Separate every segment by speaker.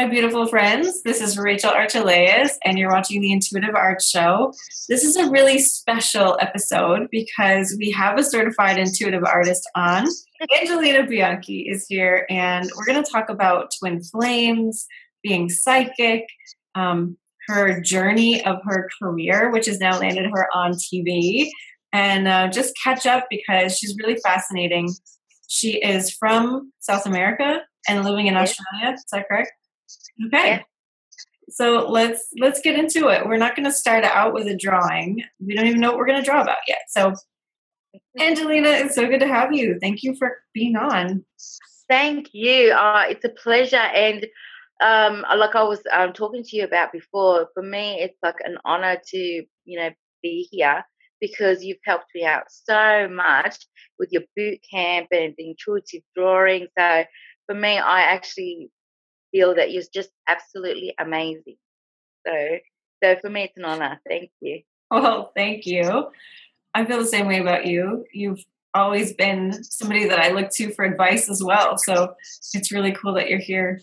Speaker 1: my beautiful friends. This is Rachel Archelaus, and you're watching the Intuitive Art Show. This is a really special episode because we have a certified intuitive artist on. Angelina Bianchi is here, and we're going to talk about twin flames, being psychic, um, her journey of her career, which has now landed her on TV, and uh, just catch up because she's really fascinating. She is from South America and living in Australia. Is that correct? Okay. Yeah. So let's let's get into it. We're not going to start out with a drawing. We don't even know what we're going to draw about yet. So, Angelina, it's so good to have you. Thank you for being on.
Speaker 2: Thank you. Uh, it's a pleasure. And um, like I was um, talking to you about before, for me, it's like an honor to you know be here because you've helped me out so much with your boot camp and the intuitive drawing. So for me, I actually feel that you're just absolutely amazing. So, so for me, it's an honor. Thank you.
Speaker 1: Well, thank you. I feel the same way about you. You've always been somebody that I look to for advice as well. So it's really cool that you're here.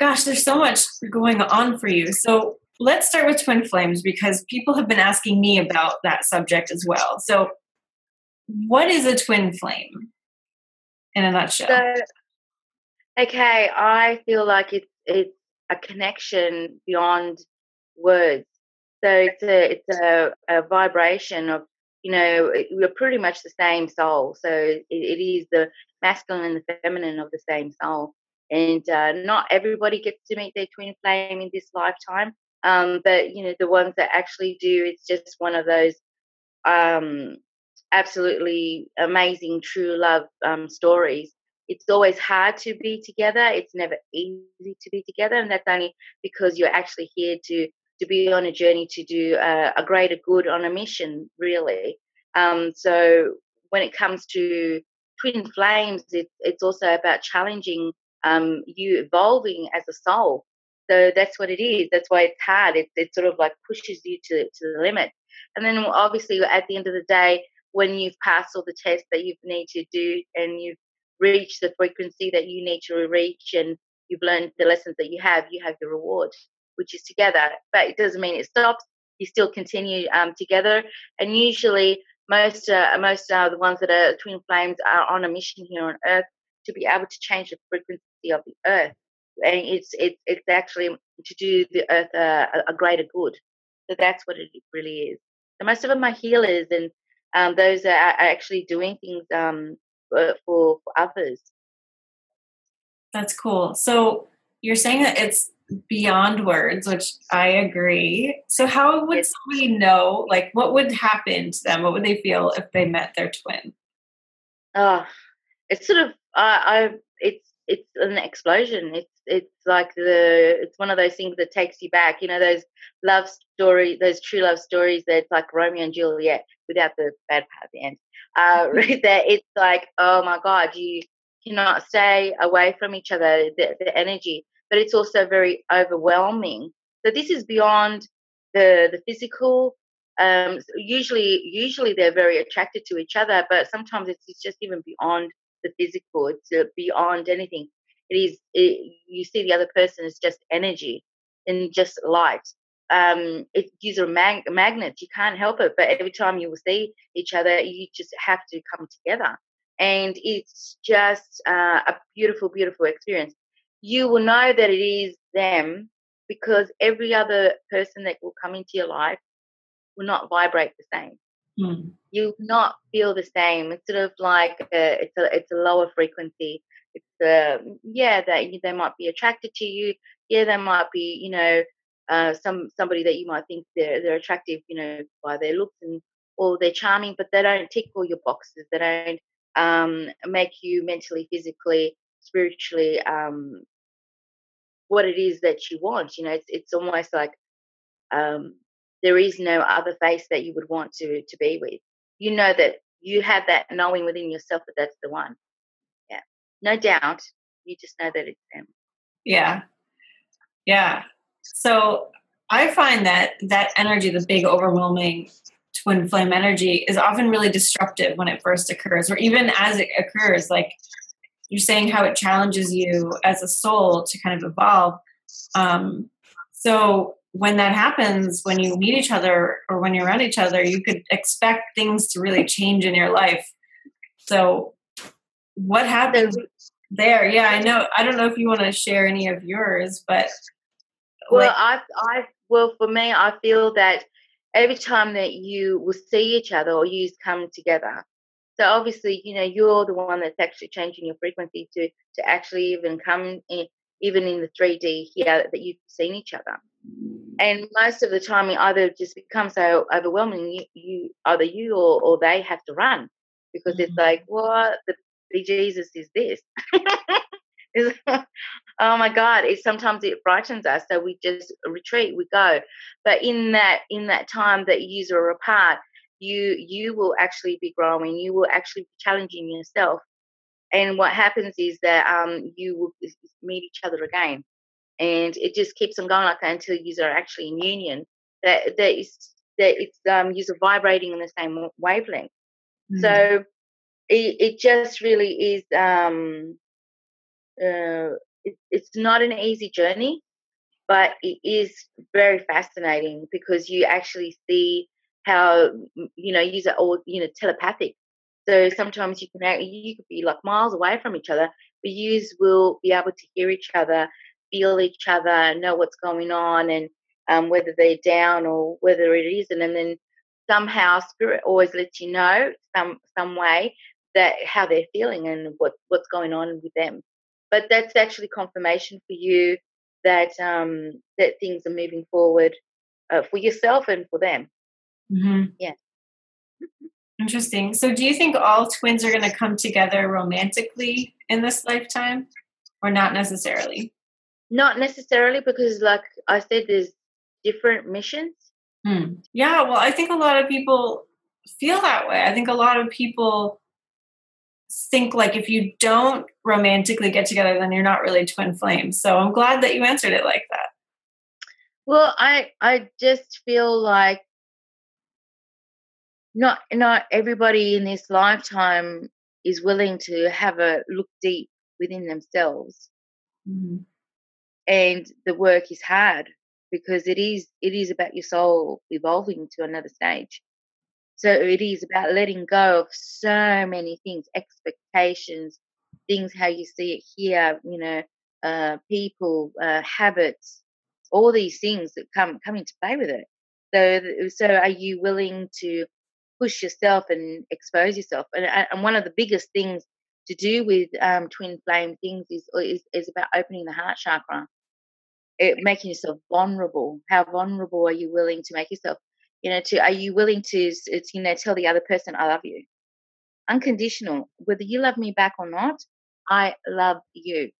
Speaker 1: Gosh, there's so much going on for you. So let's start with twin flames because people have been asking me about that subject as well. So, what is a twin flame in a nutshell? So,
Speaker 2: okay, I feel like it's it's a connection beyond words. So it's a it's a, a vibration of you know we're pretty much the same soul. So it, it is the masculine and the feminine of the same soul. And uh, not everybody gets to meet their twin flame in this lifetime, um, but you know the ones that actually do, it's just one of those um, absolutely amazing true love um, stories it's always hard to be together. It's never easy to be together, and that's only because you're actually here to to be on a journey to do a, a greater good on a mission, really. Um, so when it comes to twin flames, it's it's also about challenging um, you evolving as a soul. So that's what it is. That's why it's hard. It, it sort of like pushes you to, to the limit. And then obviously at the end of the day, when you've passed all the tests that you need to do and you've reach the frequency that you need to reach and you've learned the lessons that you have, you have your reward, which is together. But it doesn't mean it stops. You still continue um, together. And usually, most uh, most uh, the ones that are twin flames are on a mission here on Earth to be able to change the frequency of the Earth. And it's it's it's actually to do the Earth uh, a greater good. So that's what it really is. So most of them are healers, and um, those are actually doing things um, for, for others.
Speaker 1: That's cool. So you're saying that it's beyond words, which I agree. So how would somebody know, like, what would happen to them? What would they feel if they met their twin?
Speaker 2: Oh, it's sort of, uh, I, it's, it's an explosion. It's, it's like the, it's one of those things that takes you back. You know, those love story, those true love stories. That's like Romeo and Juliet without the bad part at the end uh, that it's like, oh my God, you cannot stay away from each other, the, the energy, but it's also very overwhelming. So this is beyond the the physical. Um, usually, usually they're very attracted to each other, but sometimes it's, it's just even beyond the physical. It's uh, beyond anything. It is. It, you see the other person is just energy and just light um, it gives a mag- magnet. You can't help it. But every time you will see each other, you just have to come together. And it's just uh, a beautiful, beautiful experience. You will know that it is them because every other person that will come into your life will not vibrate the same. Mm. You will not feel the same. It's sort of like a, it's a it's a lower frequency. It's uh, yeah that they might be attracted to you. Yeah, they might be you know uh, some somebody that you might think they're they're attractive, you know, by their looks and or they're charming, but they don't tick all your boxes. They don't um, make you mentally, physically, spiritually um, what it is that you want. You know, it's it's almost like um, there is no other face that you would want to to be with. You know that you have that knowing within yourself that that's the one. Yeah, no doubt. You just know that it's them.
Speaker 1: Yeah, yeah. So I find that that energy, the big overwhelming twin flame energy, is often really disruptive when it first occurs, or even as it occurs. Like you're saying, how it challenges you as a soul to kind of evolve. Um, so when that happens, when you meet each other or when you're around each other, you could expect things to really change in your life. So what happens there? Yeah, I know. I don't know if you want to share any of yours, but
Speaker 2: well, like, I, I, well, for me, I feel that every time that you will see each other or you come together, so obviously, you know, you're the one that's actually changing your frequency to to actually even come in, even in the 3D here that you've seen each other. And most of the time, it either just becomes so overwhelming, you, you either you or, or they have to run because mm-hmm. it's like, what the Jesus is this? oh my God! It sometimes it frightens us, so we just retreat, we go. But in that in that time that you are apart, you you will actually be growing you will actually be challenging yourself and what happens is that um, you will meet each other again and it just keeps on going like that until you are actually in union that that is that it's um you're vibrating in the same wavelength mm-hmm. so it, it just really is um uh, it, it's not an easy journey but it is very fascinating because you actually see how you know use it all you know telepathic. So sometimes you can you could be like miles away from each other, but you will be able to hear each other, feel each other, know what's going on, and um, whether they're down or whether it isn't. And then somehow spirit always lets you know some some way that how they're feeling and what what's going on with them. But that's actually confirmation for you that um, that things are moving forward uh, for yourself and for them. Mm-hmm. Yeah.
Speaker 1: Interesting. So, do you think all twins are going to come together romantically in this lifetime, or not necessarily?
Speaker 2: Not necessarily, because, like I said, there's different missions.
Speaker 1: Hmm. Yeah, well, I think a lot of people feel that way. I think a lot of people think like if you don't romantically get together, then you're not really twin flames. So I'm glad that you answered it like that.
Speaker 2: Well, I I just feel like not not everybody in this lifetime is willing to have a look deep within themselves mm-hmm. and the work is hard because it is it is about your soul evolving to another stage so it is about letting go of so many things expectations things how you see it here you know uh, people uh, habits all these things that come come into play with it so so are you willing to push yourself and expose yourself. And, and one of the biggest things to do with um, twin flame things is, is, is about opening the heart chakra, it, making yourself vulnerable. How vulnerable are you willing to make yourself? You know, to are you willing to, to you know tell the other person I love you, unconditional. Whether you love me back or not, I love you.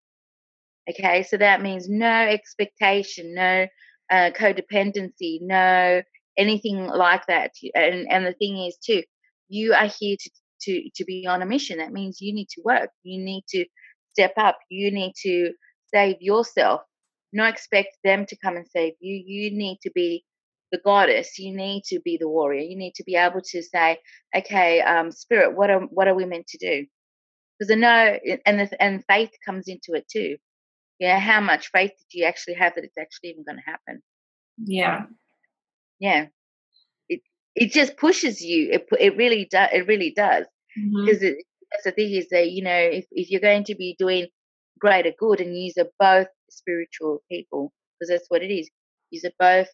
Speaker 2: Okay, so that means no expectation, no uh, codependency, no anything like that. And and the thing is too, you are here to to to be on a mission. That means you need to work. You need to step up. You need to save yourself. Not expect them to come and save you. You need to be the goddess. You need to be the warrior. You need to be able to say, okay, um, spirit, what are what are we meant to do? Because I know, and the, and faith comes into it too. Yeah, how much faith did you actually have that it's actually even going to happen?
Speaker 1: Yeah,
Speaker 2: yeah it it just pushes you it it really does it really does because mm-hmm. that's the thing is that you know if, if you're going to be doing greater good and you are both spiritual people because that's what it is you are both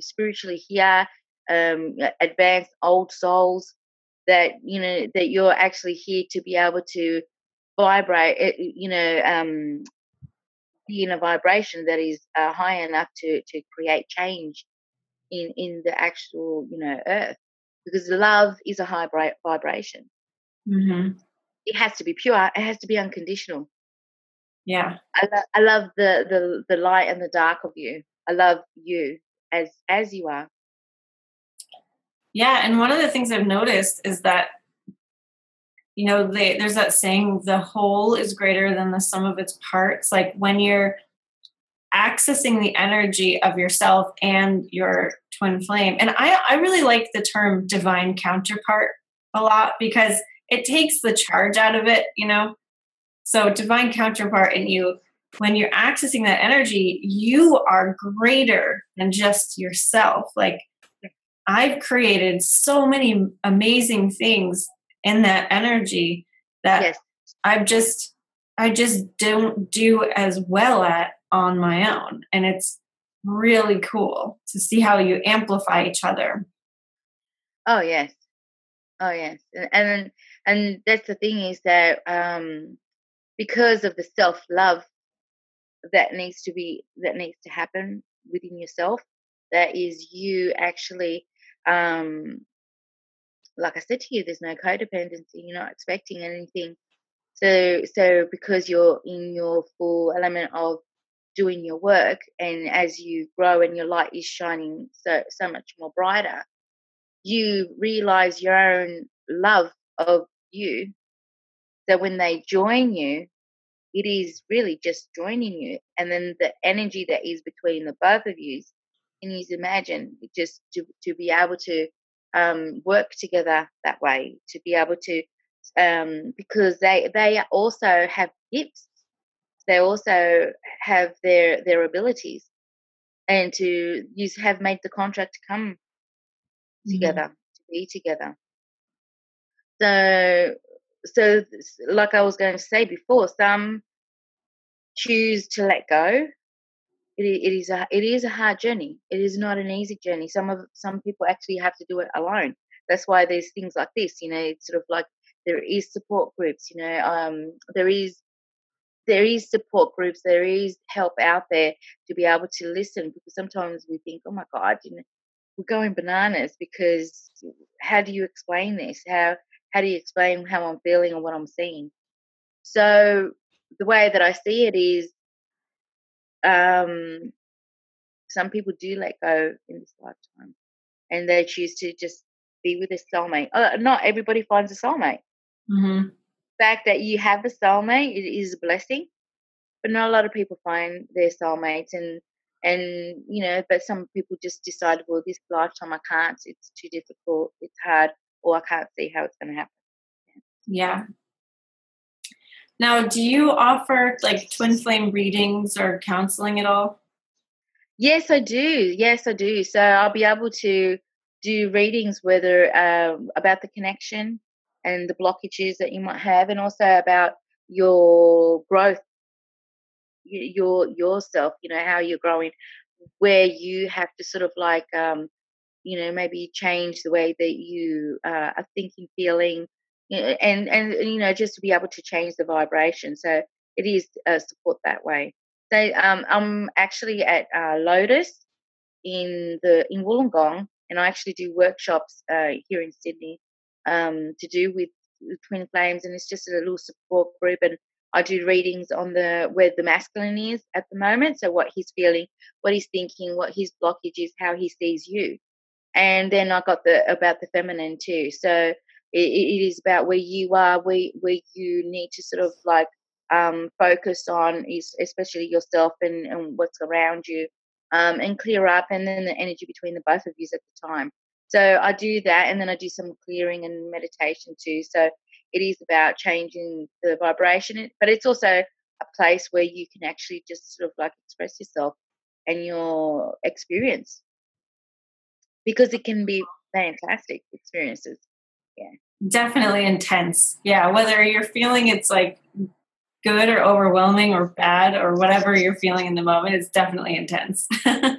Speaker 2: spiritually here um, advanced old souls that you know that you're actually here to be able to vibrate you know um, be in a vibration that is uh, high enough to to create change in in the actual you know earth. Because love is a high vibration. Mm-hmm. it has to be pure it has to be unconditional.
Speaker 1: Yeah.
Speaker 2: I, lo- I love the, the the light and the dark of you. I love you as as you are
Speaker 1: yeah and one of the things i've noticed is that you know they, there's that saying the whole is greater than the sum of its parts like when you're accessing the energy of yourself and your twin flame. And I, I really like the term divine counterpart a lot because it takes the charge out of it, you know? So, divine counterpart, in you when you're accessing that energy, you are greater than just yourself. Like I've created so many amazing things in that energy that yes. I've just I just don't do as well at on my own. And it's really cool to see how you amplify each other.
Speaker 2: Oh yes. Oh yes. And and, and that's the thing is that um because of the self love that needs to be that needs to happen within yourself that is you actually um like i said to you there's no codependency you're not expecting anything. So so because you're in your full element of doing your work and as you grow and your light is shining so so much more brighter you realize your own love of you. So when they join you it is really just joining you and then the energy that is between the both of you can you imagine just to, to be able to um, work together that way to be able to um, because they they also have gifts. They also have their their abilities. And to use have made the contract to come mm-hmm. together to be together. So so like I was going to say before, some choose to let go. It, it is a it is a hard journey. It is not an easy journey. Some of some people actually have to do it alone. That's why there's things like this. You know, it's sort of like there is support groups. You know, um, there is there is support groups. There is help out there to be able to listen. Because sometimes we think, oh my god, you know, we're going bananas because how do you explain this? How how do you explain how I'm feeling or what I'm seeing? So the way that I see it is, um, some people do let go in this lifetime, and they choose to just be with a soulmate. Uh, not everybody finds a soulmate. Mm-hmm. The fact that you have a soulmate it is a blessing, but not a lot of people find their soulmates and and you know but some people just decide well this lifetime i can't it's too difficult it's hard or I can't see how it's going to happen.
Speaker 1: Yeah. Now, do you offer like twin flame readings or counseling at all?
Speaker 2: Yes, I do. Yes, I do. So I'll be able to do readings whether um, about the connection and the blockages that you might have, and also about your growth, your yourself. You know how you're growing, where you have to sort of like um, you know maybe change the way that you uh, are thinking feeling and and you know just to be able to change the vibration. So it is uh, support that way. So um, i'm actually at uh, lotus in the in wollongong and i actually do workshops uh, here in sydney um, to do with twin flames and it's just a little support group and I do readings on the where the masculine is at the moment, so what he's feeling, what he's thinking, what his blockage is, how he sees you and then I got the about the feminine too. So it, it is about where you are, where where you need to sort of like um, focus on is especially yourself and, and what's around you, um, and clear up, and then the energy between the both of you at the time. So I do that, and then I do some clearing and meditation too. So it is about changing the vibration, but it's also a place where you can actually just sort of like express yourself and your experience because it can be fantastic experiences. Yeah.
Speaker 1: Definitely intense. Yeah. Whether you're feeling it's like good or overwhelming or bad or whatever you're feeling in the moment, it's definitely intense. yeah.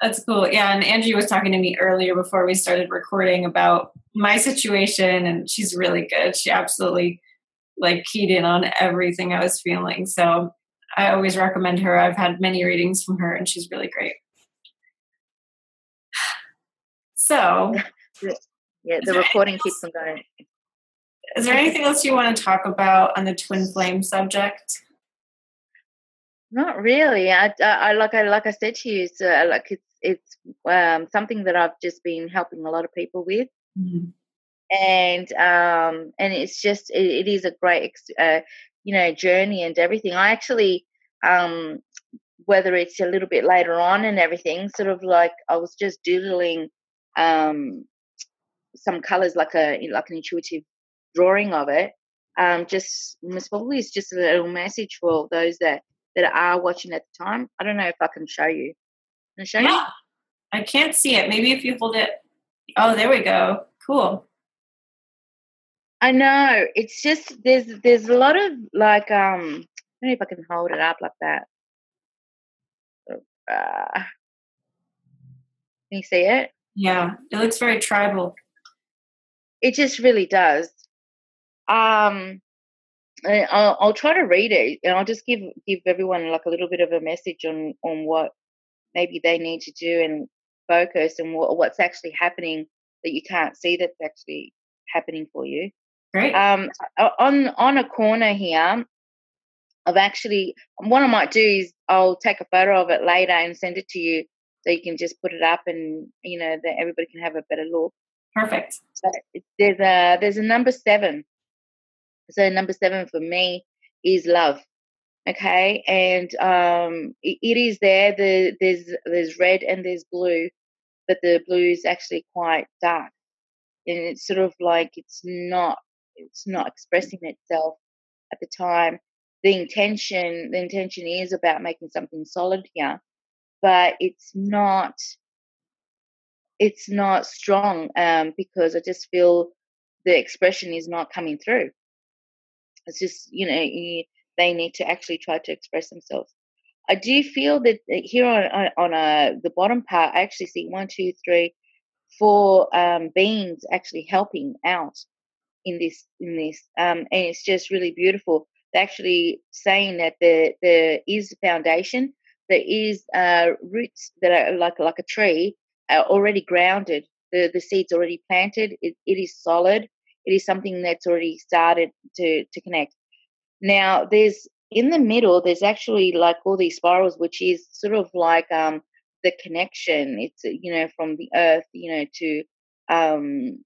Speaker 1: That's cool. Yeah. And Angie was talking to me earlier before we started recording about my situation, and she's really good. She absolutely like keyed in on everything I was feeling. So I always recommend her. I've had many readings from her, and she's really great. So,
Speaker 2: yeah, the recording keeps them going.
Speaker 1: Is there anything else you want to talk about on the twin flame subject?
Speaker 2: Not really. I, I like I like I said to you, it's uh, like it's it's um, something that I've just been helping a lot of people with, mm-hmm. and um, and it's just it, it is a great uh, you know journey and everything. I actually um, whether it's a little bit later on and everything, sort of like I was just doodling um, some colors like a like an intuitive drawing of it um, just most probably it's just a little message for those that that are watching at the time. I don't know if I can show you. Can I show yeah. you?
Speaker 1: I can't see it. Maybe if you hold it. Oh, there we go. Cool.
Speaker 2: I know. It's just there's there's a lot of like um. I don't know if I can hold it up like that. Uh, can you see it?
Speaker 1: Yeah, it looks very tribal.
Speaker 2: It just really does. Um, I'll, I'll try to read it, and I'll just give give everyone like a little bit of a message on on what maybe they need to do and focus and what, what's actually happening that you can't see that's actually happening for you.
Speaker 1: Great.
Speaker 2: Um, on on a corner here, I've actually what I might do is I'll take a photo of it later and send it to you, so you can just put it up and you know that everybody can have a better look.
Speaker 1: Perfect.
Speaker 2: So there's a there's a number seven. So number seven for me is love. Okay, and um, it, it is there. The there's there's red and there's blue, but the blue is actually quite dark, and it's sort of like it's not it's not expressing itself at the time. The intention the intention is about making something solid here, but it's not it's not strong um, because I just feel the expression is not coming through. It's just you know you, they need to actually try to express themselves. I do feel that here on on a, the bottom part, I actually see one, two, three, four um, beings actually helping out in this in this, um, and it's just really beautiful. They're actually saying that there there is a foundation, there is uh, roots that are like like a tree are already grounded. The the seeds already planted. It, it is solid. It is something that's already started to to connect. Now there's in the middle. There's actually like all these spirals, which is sort of like um the connection. It's you know from the earth, you know to um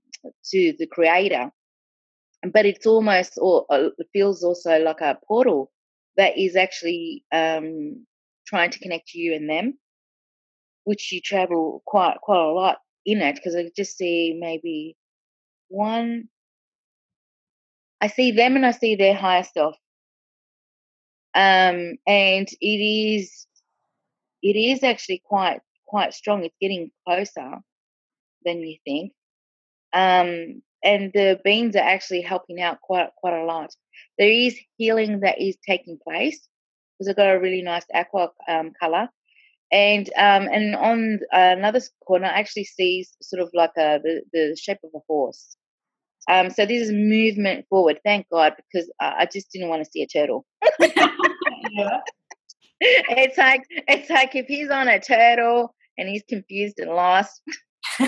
Speaker 2: to the creator. But it's almost or uh, it feels also like a portal that is actually um trying to connect you and them which you travel quite quite a lot in it because I just see maybe one. I see them and I see their higher self, um, and it is it is actually quite quite strong. It's getting closer than you think, um, and the beans are actually helping out quite quite a lot. There is healing that is taking place because I've got a really nice aqua um, color and um, and on another corner I actually see sort of like a the, the shape of a horse. Um, so this is movement forward. Thank God, because I, I just didn't want to see a turtle. It's like it's like if he's on a turtle and he's confused and lost. we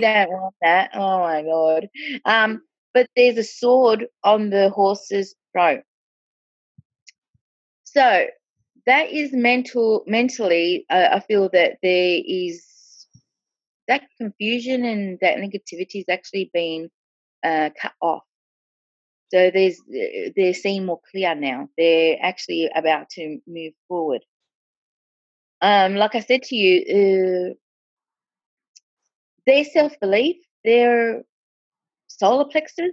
Speaker 2: don't want that. Oh my god. Um, but there's a sword on the horse's throat. So that is mental mentally uh, i feel that there is that confusion and that negativity is actually being uh, cut off. So there's uh, they're seeing more clear now. They're actually about to move forward. Um like i said to you uh, their self-belief their solar plexus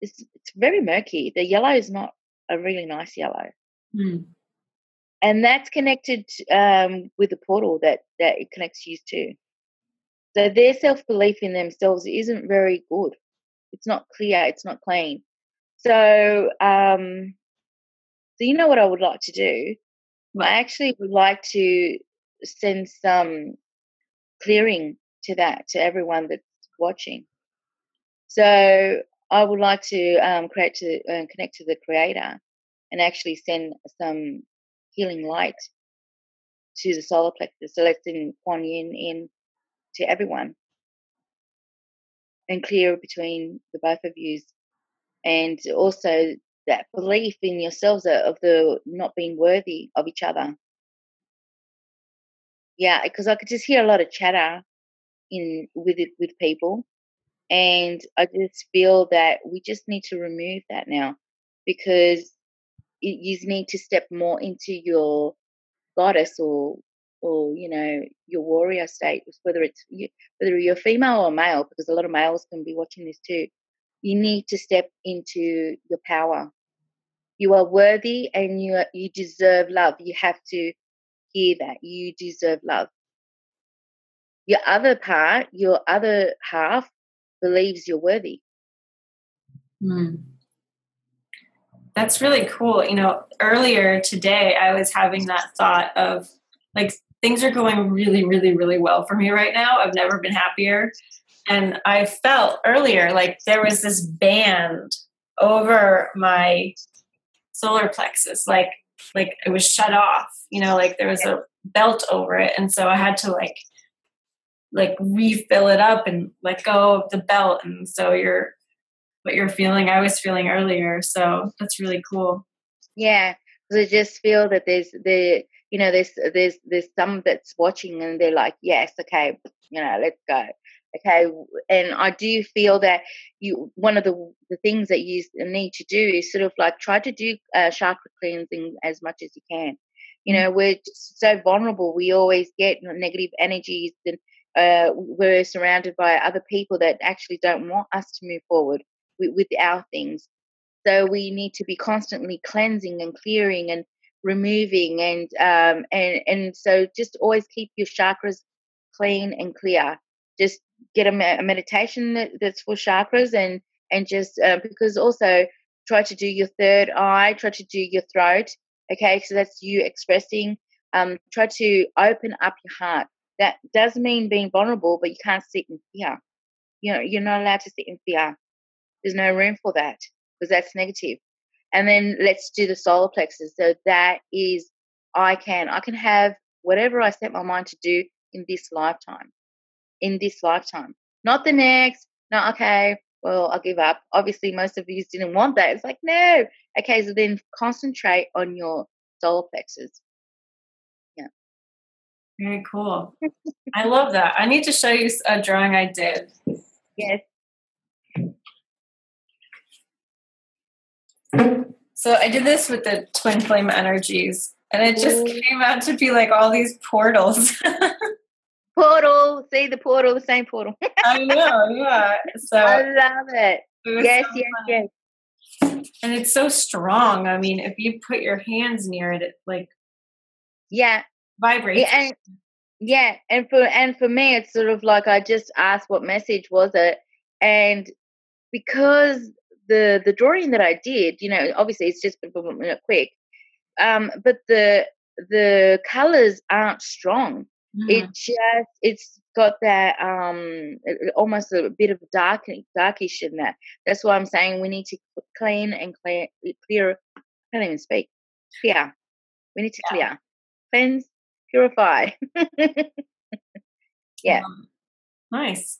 Speaker 2: it's, it's very murky. The yellow is not a really nice yellow
Speaker 1: mm
Speaker 2: and that's connected um, with the portal that that it connects you to. So their self belief in themselves isn't very good. It's not clear. It's not clean. So, um, so you know what I would like to do? I actually would like to send some clearing to that to everyone that's watching. So I would like to um, create to uh, connect to the creator and actually send some healing light to the solar plexus. So let's send Kuan Yin in to everyone and clear between the both of you. And also that belief in yourselves of the not being worthy of each other. Yeah, because I could just hear a lot of chatter in with it with people, and I just feel that we just need to remove that now because you need to step more into your goddess or or you know your warrior state whether it's whether you're female or male because a lot of males can be watching this too you need to step into your power. You are worthy and you are, you deserve love. You have to hear that. You deserve love. Your other part, your other half believes you're worthy.
Speaker 1: Hmm. That's really cool. You know, earlier today I was having that thought of like things are going really, really, really well for me right now. I've never been happier. And I felt earlier like there was this band over my solar plexus, like like it was shut off, you know, like there was a belt over it. And so I had to like like refill it up and let go of the belt. And so you're what you're feeling, I was feeling earlier. So that's really cool.
Speaker 2: Yeah. Because I just feel that there's the you know, there's there's there's some that's watching and they're like, Yes, okay, you know, let's go okay and i do feel that you one of the the things that you need to do is sort of like try to do uh, chakra cleansing as much as you can you know we're just so vulnerable we always get negative energies and uh, we're surrounded by other people that actually don't want us to move forward with, with our things so we need to be constantly cleansing and clearing and removing and um and and so just always keep your chakras clean and clear just get a, a meditation that, that's for chakras and and just uh, because also try to do your third eye, try to do your throat. Okay, so that's you expressing. Um, try to open up your heart. That does mean being vulnerable, but you can't sit in fear. You know, you're not allowed to sit in fear. There's no room for that because that's negative. And then let's do the solar plexus. So that is, I can, I can have whatever I set my mind to do in this lifetime in this lifetime, not the next. No, okay, well, I'll give up. Obviously, most of you didn't want that. It's like, no. Okay, so then concentrate on your solar plexus. Yeah.
Speaker 1: Very cool. I love that. I need to show you a drawing I did.
Speaker 2: Yes.
Speaker 1: So I did this with the twin flame energies, and it just came out to be like all these portals.
Speaker 2: portal. See the portal, the same portal.
Speaker 1: I know, yeah. So
Speaker 2: I love it. it yes, so yes, fun. yes.
Speaker 1: And it's so strong. I mean, if you put your hands near it, it like
Speaker 2: yeah
Speaker 1: vibrates.
Speaker 2: Yeah, and, yeah, and for and for me, it's sort of like I just asked what message was it, and because the the drawing that I did, you know, obviously it's just been quick, um, but the the colors aren't strong. Mm. It just it's got that um almost a bit of dark darkish in that. That's why I'm saying we need to clean and clear clear. I can't even speak. Clear. We need to clear, yeah. cleanse, purify. yeah. Um,
Speaker 1: nice.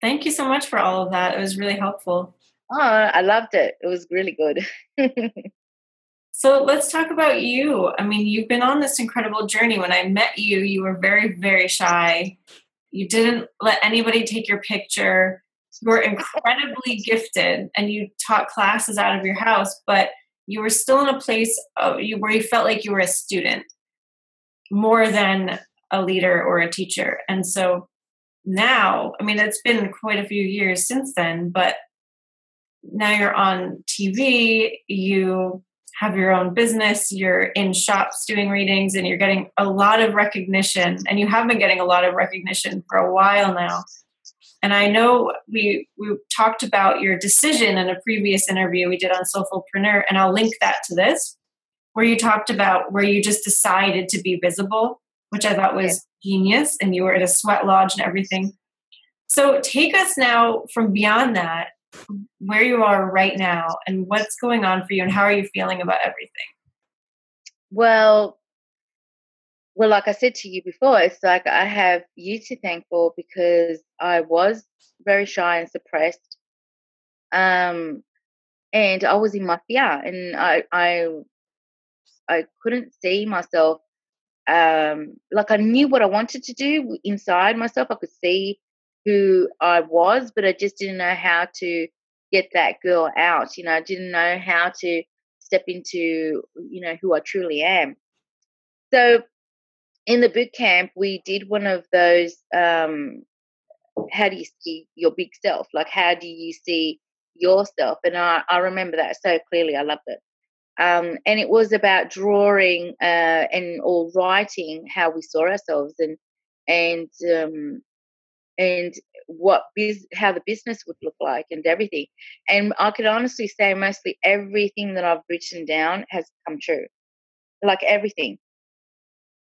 Speaker 1: Thank you so much for all of that. It was really helpful.
Speaker 2: Oh, I loved it. It was really good.
Speaker 1: So let's talk about you. I mean, you've been on this incredible journey. When I met you, you were very, very shy. You didn't let anybody take your picture. You were incredibly gifted and you taught classes out of your house, but you were still in a place of, you, where you felt like you were a student more than a leader or a teacher. And so now, I mean, it's been quite a few years since then, but now you're on TV, you have your own business, you're in shops doing readings, and you're getting a lot of recognition. And you have been getting a lot of recognition for a while now. And I know we we talked about your decision in a previous interview we did on Soulfulpreneur, and I'll link that to this, where you talked about where you just decided to be visible, which I thought was genius, and you were at a sweat lodge and everything. So take us now from beyond that where you are right now and what's going on for you and how are you feeling about everything?
Speaker 2: Well, well, like I said to you before, it's like I have you to thank for because I was very shy and suppressed. Um, and I was in my fear and I, I, I couldn't see myself. Um, like I knew what I wanted to do inside myself. I could see who I was, but I just didn't know how to get that girl out. You know, I didn't know how to step into, you know, who I truly am. So in the boot camp, we did one of those um, how do you see your big self? Like, how do you see yourself. And I, I remember that so clearly. I loved it. Um, and it was about drawing uh, and or writing how we saw ourselves and and um, and what biz- how the business would look like and everything. And I could honestly say mostly everything that I've written down has come true, like everything.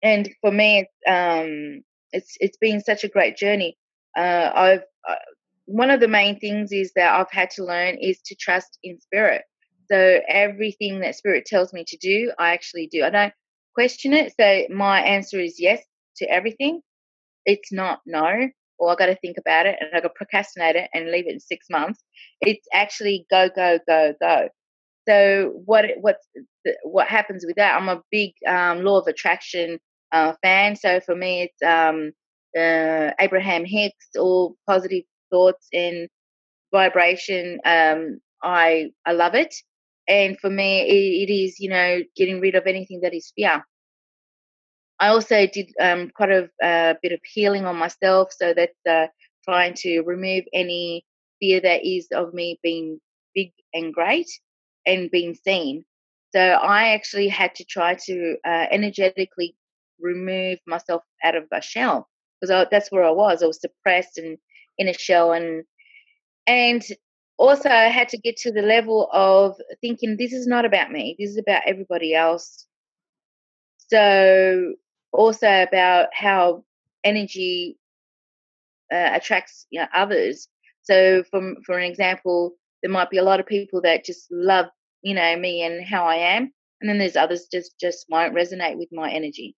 Speaker 2: And for me, it's um, it's it's been such a great journey. Uh, I've uh, one of the main things is that I've had to learn is to trust in spirit. So everything that spirit tells me to do, I actually do. I don't question it. So my answer is yes to everything. It's not no, or I got to think about it and I got to procrastinate it and leave it in six months. It's actually go, go, go, go. So what what what happens with that? I'm a big um, law of attraction uh, fan. So for me, it's um, uh, Abraham Hicks, all positive thoughts and vibration. Um, I I love it, and for me, it, it is you know getting rid of anything that is fear. I also did um, quite a, bit of healing on myself, so that's uh, trying to remove any fear that is of me being big and great and being seen. So I actually had to try to uh, energetically remove myself out of a shell because that's where I was. I was depressed and in a shell, and and also I had to get to the level of thinking this is not about me. This is about everybody else. So also about how energy uh, attracts you know, others. So, from for an example, there might be a lot of people that just love you know me and how I am, and then there's others just just won't resonate with my energy.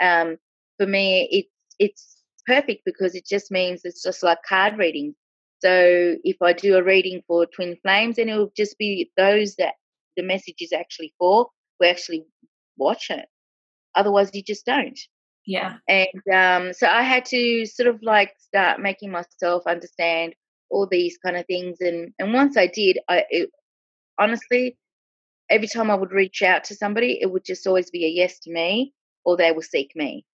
Speaker 2: Um, for me, it's it's perfect because it just means it's just like card reading. So if I do a reading for twin flames, then it will just be those that the message is actually for. We actually watch it. Otherwise, you just don't.
Speaker 1: Yeah.
Speaker 2: And um, so I had to sort of like start making myself understand all these kind of things. And and once I did, I it, honestly, every time I would reach out to somebody, it would just always be a yes to me, or they will seek me.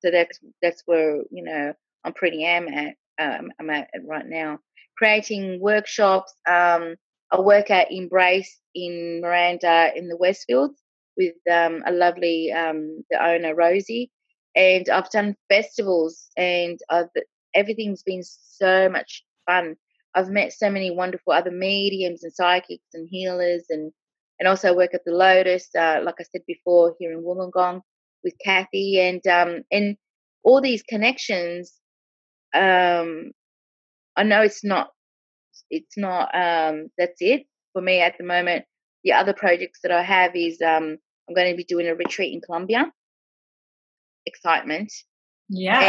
Speaker 2: So that's that's where you know I'm pretty am at. Um, I'm at right now. Creating workshops. Um, I work at Embrace in Miranda in the Westfields with um, a lovely um, the owner Rosie, and I've done festivals and I've everything's been so much fun. I've met so many wonderful other mediums and psychics and healers and and also work at the Lotus, uh, like I said before, here in Wollongong with Kathy and um and all these connections. Um, I know it's not it's not um that's it for me at the moment. The other projects that I have is um I'm going to be doing a retreat in Colombia. Excitement.
Speaker 1: Yeah.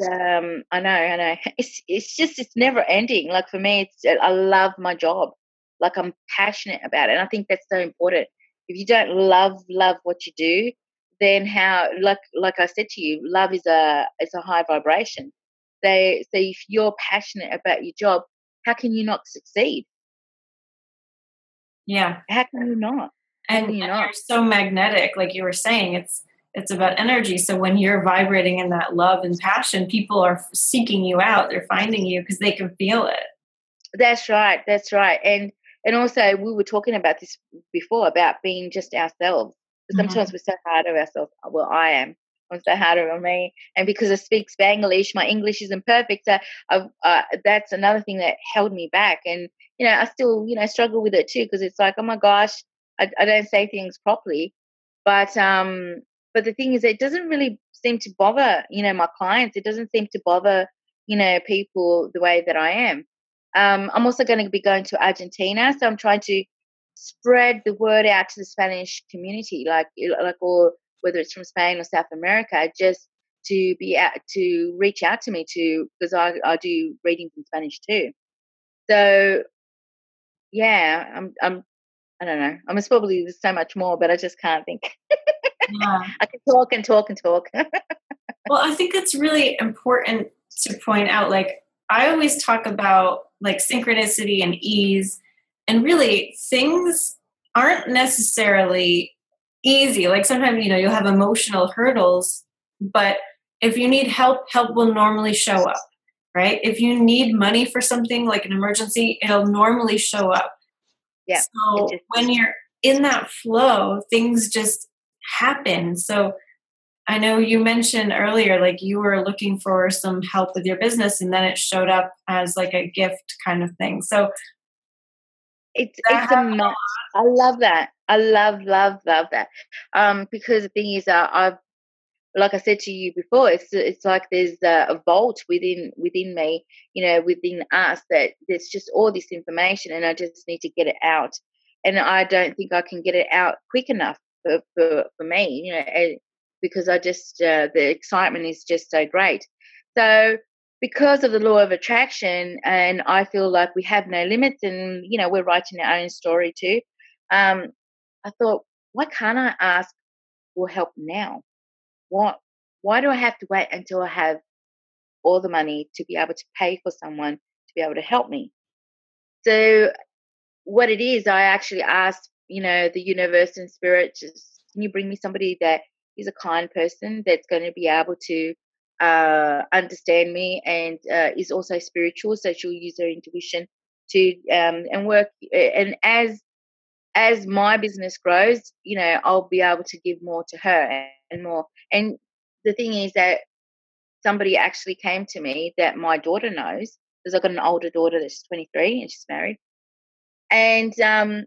Speaker 2: And um, I know, I know. It's it's just it's never ending. Like for me, it's I love my job. Like I'm passionate about it, and I think that's so important. If you don't love love what you do, then how? Like like I said to you, love is a is a high vibration. So so if you're passionate about your job, how can you not succeed?
Speaker 1: Yeah.
Speaker 2: How can you not?
Speaker 1: and, and you're so magnetic like you were saying it's it's about energy so when you're vibrating in that love and passion people are seeking you out they're finding you because they can feel it
Speaker 2: that's right that's right and and also we were talking about this before about being just ourselves mm-hmm. sometimes mm-hmm. we're so hard on ourselves well i am So hard on me, and because I speak Spanglish, my English isn't perfect. So uh, that's another thing that held me back, and you know, I still you know struggle with it too because it's like, oh my gosh, I, I don't say things properly. But um, but the thing is, it doesn't really seem to bother you know my clients. It doesn't seem to bother you know people the way that I am. Um, I'm also going to be going to Argentina, so I'm trying to spread the word out to the Spanish community, like like or whether it's from Spain or South America, just to be out to reach out to me to because I, I do readings in Spanish too. So yeah, I'm I'm I don't know. I'm probably there's so much more, but I just can't think. Yeah. I can talk and talk and talk.
Speaker 1: well, I think it's really important to point out. Like I always talk about like synchronicity and ease, and really things aren't necessarily easy. Like sometimes you know you'll have emotional hurdles, but if you need help, help will normally show up. right? If you need money for something like an emergency, it'll normally show up.
Speaker 2: Yeah.
Speaker 1: So when you're in that flow, things just happen. So I know you mentioned earlier, like you were looking for some help with your business, and then it showed up as like a gift kind of thing. So
Speaker 2: it's it's a mess. I love that. I love love love that. Um, because the thing is, uh, I've like I said to you before, it's it's like there's a, a, vault within within me, you know, within us that there's just all this information, and I just need to get it out. And I don't think I can get it out quick enough for for, for me, you know, because I just uh, the excitement is just so great. So because of the law of attraction, and I feel like we have no limits, and you know we're writing our own story too. Um, I thought, why can't I ask for help now? What? Why do I have to wait until I have all the money to be able to pay for someone to be able to help me? So, what it is, I actually asked, you know, the universe and spirit, just can you bring me somebody that is a kind person that's going to be able to uh, understand me and uh, is also spiritual, so she'll use her intuition to um, and work. And as as my business grows, you know, I'll be able to give more to her and more. And the thing is that somebody actually came to me that my daughter knows because I've got an older daughter that's 23 and she's married. And um,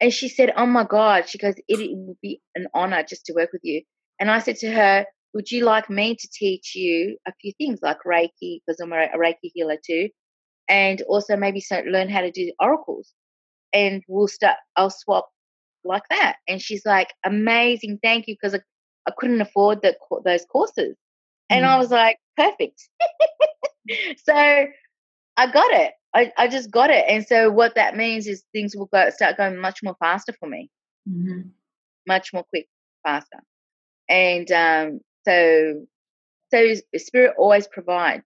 Speaker 2: and she said, "Oh my God!" She goes, "It, it would be an honor just to work with you." And I said to her, "Would you like me to teach you a few things like Reiki because I'm a, Reiki healer too, and also maybe so, learn how to do oracles?" And we'll start. I'll swap like that. And she's like, "Amazing, thank you," because I, I couldn't afford the, those courses. And mm. I was like, "Perfect." so I got it. I, I just got it. And so what that means is things will go start going much more faster for me. Mm-hmm. Much more quick, faster. And um, so so spirit always provides.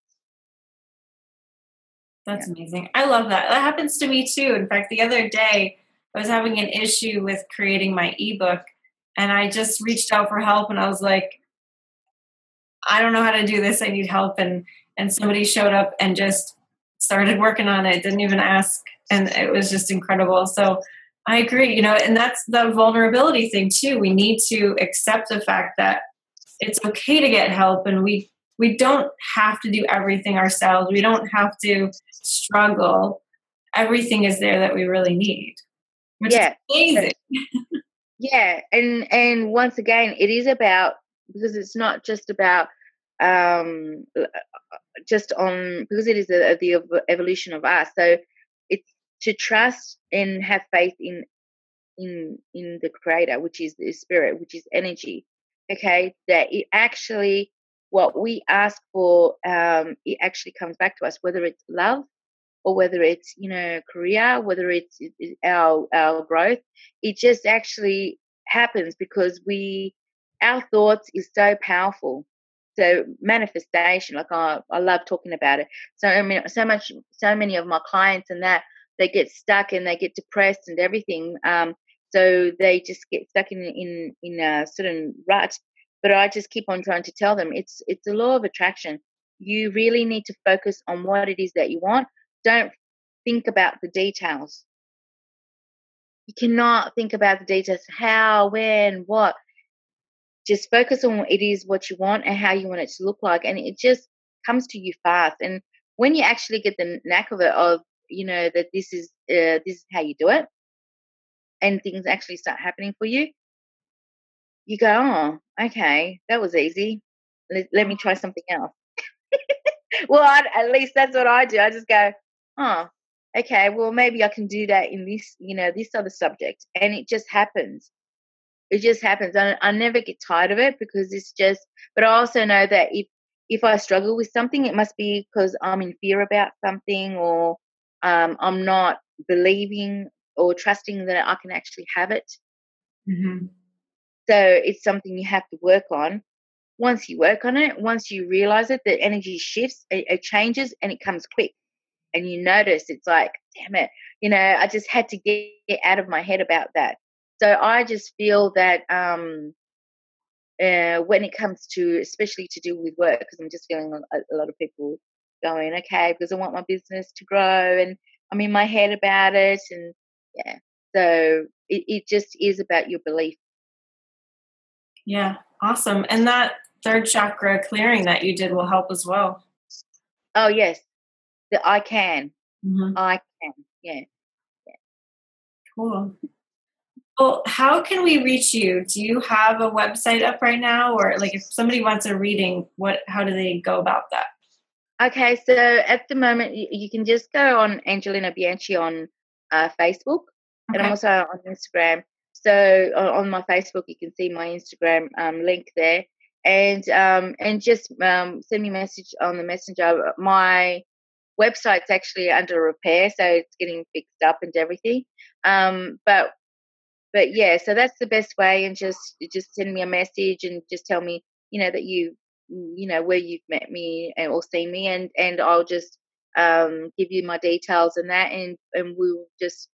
Speaker 1: That's yeah. amazing. I love that. That happens to me too. In fact, the other day I was having an issue with creating my ebook and I just reached out for help and I was like, I don't know how to do this. I need help. And and somebody showed up and just started working on it, didn't even ask. And it was just incredible. So I agree, you know, and that's the vulnerability thing too. We need to accept the fact that it's okay to get help and we we don't have to do everything ourselves. We don't have to struggle. Everything is there that we really need.
Speaker 2: yeah. amazing. yeah. And and once again, it is about because it's not just about um just on because it is a, the evolution of us. So it's to trust and have faith in in in the creator, which is the spirit, which is energy. Okay, that it actually what we ask for, um, it actually comes back to us, whether it's love or whether it's you know career, whether it's our our growth. It just actually happens because we our thoughts is so powerful so manifestation like I, I love talking about it so i mean so much so many of my clients and that they get stuck and they get depressed and everything um so they just get stuck in in in a certain rut. But i just keep on trying to tell them it's it's a law of attraction. You really need to focus on what it is that you want. Don't think about the details. You cannot think about the details how when what. Just focus on what it is what you want and how you want it to look like and it just comes to you fast. And when you actually get the knack of it of you know that this is uh, this is how you do it and things actually start happening for you you go oh okay that was easy let, let me try something else well I, at least that's what i do i just go oh okay well maybe i can do that in this you know this other subject and it just happens it just happens. I, I never get tired of it because it's just. But I also know that if if I struggle with something, it must be because I'm in fear about something or um, I'm not believing or trusting that I can actually have it. Mm-hmm. So it's something you have to work on. Once you work on it, once you realize it, the energy shifts, it, it changes, and it comes quick. And you notice it's like, damn it, you know, I just had to get, get out of my head about that. So I just feel that um, uh, when it comes to, especially to do with work, because I'm just feeling a, a, lot of people going, okay, because I want my business to grow and I'm in my head about it. And yeah, so it, it just is about your belief.
Speaker 1: Yeah, awesome. And that third chakra clearing that you did will help as well.
Speaker 2: Oh, yes. The I can. Mm-hmm. I can. Yeah. yeah.
Speaker 1: Cool. Well, how can we reach you? Do you have a website up right now, or like if somebody wants a reading, what? How do they go about that?
Speaker 2: Okay, so at the moment, you, you can just go on Angelina Bianchi on uh, Facebook, okay. and I'm also on Instagram. So on, my Facebook, you can see my Instagram um, link there, and um, and just um, send me a message on the messenger. My website's actually under repair, so it's getting fixed up and everything. Um, but but yeah, so that's the best way, and just just send me a message and just tell me, you know, that you you know where you've met me or seen me, and and I'll just um, give you my details and that, and and we'll just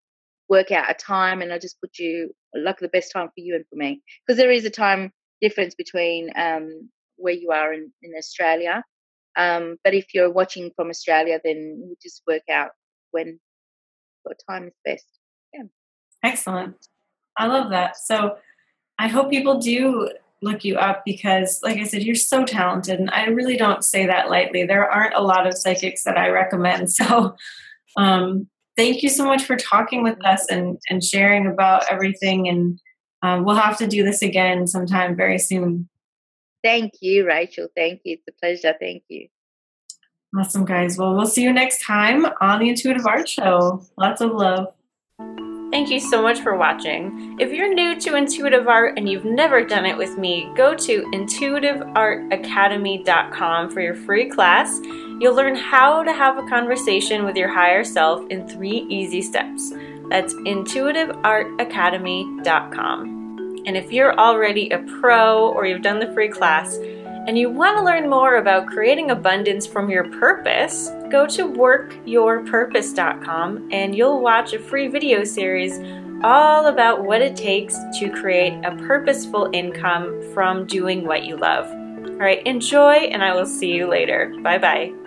Speaker 2: work out a time, and I'll just put you like the best time for you and for me, because there is a time difference between um, where you are in, in Australia. Um, but if you're watching from Australia, then we'll just work out when what time is best. Yeah.
Speaker 1: Excellent. I love that. So I hope people do look you up because, like I said, you're so talented. And I really don't say that lightly. There aren't a lot of psychics that I recommend. So um, thank you so much for talking with us and, and sharing about everything. And um, we'll have to do this again sometime very soon.
Speaker 2: Thank you, Rachel. Thank you. It's a pleasure. Thank you.
Speaker 1: Awesome, guys. Well, we'll see you next time on the Intuitive Art Show. Lots of love. Thank you so much for watching. If you're new to intuitive art and you've never done it with me, go to intuitiveartacademy.com for your free class. You'll learn how to have a conversation with your higher self in three easy steps. That's intuitiveartacademy.com. And if you're already a pro or you've done the free class, and you want to learn more about creating abundance from your purpose, go to workyourpurpose.com and you'll watch a free video series all about what it takes to create a purposeful income from doing what you love. All right, enjoy, and I will see you later. Bye bye.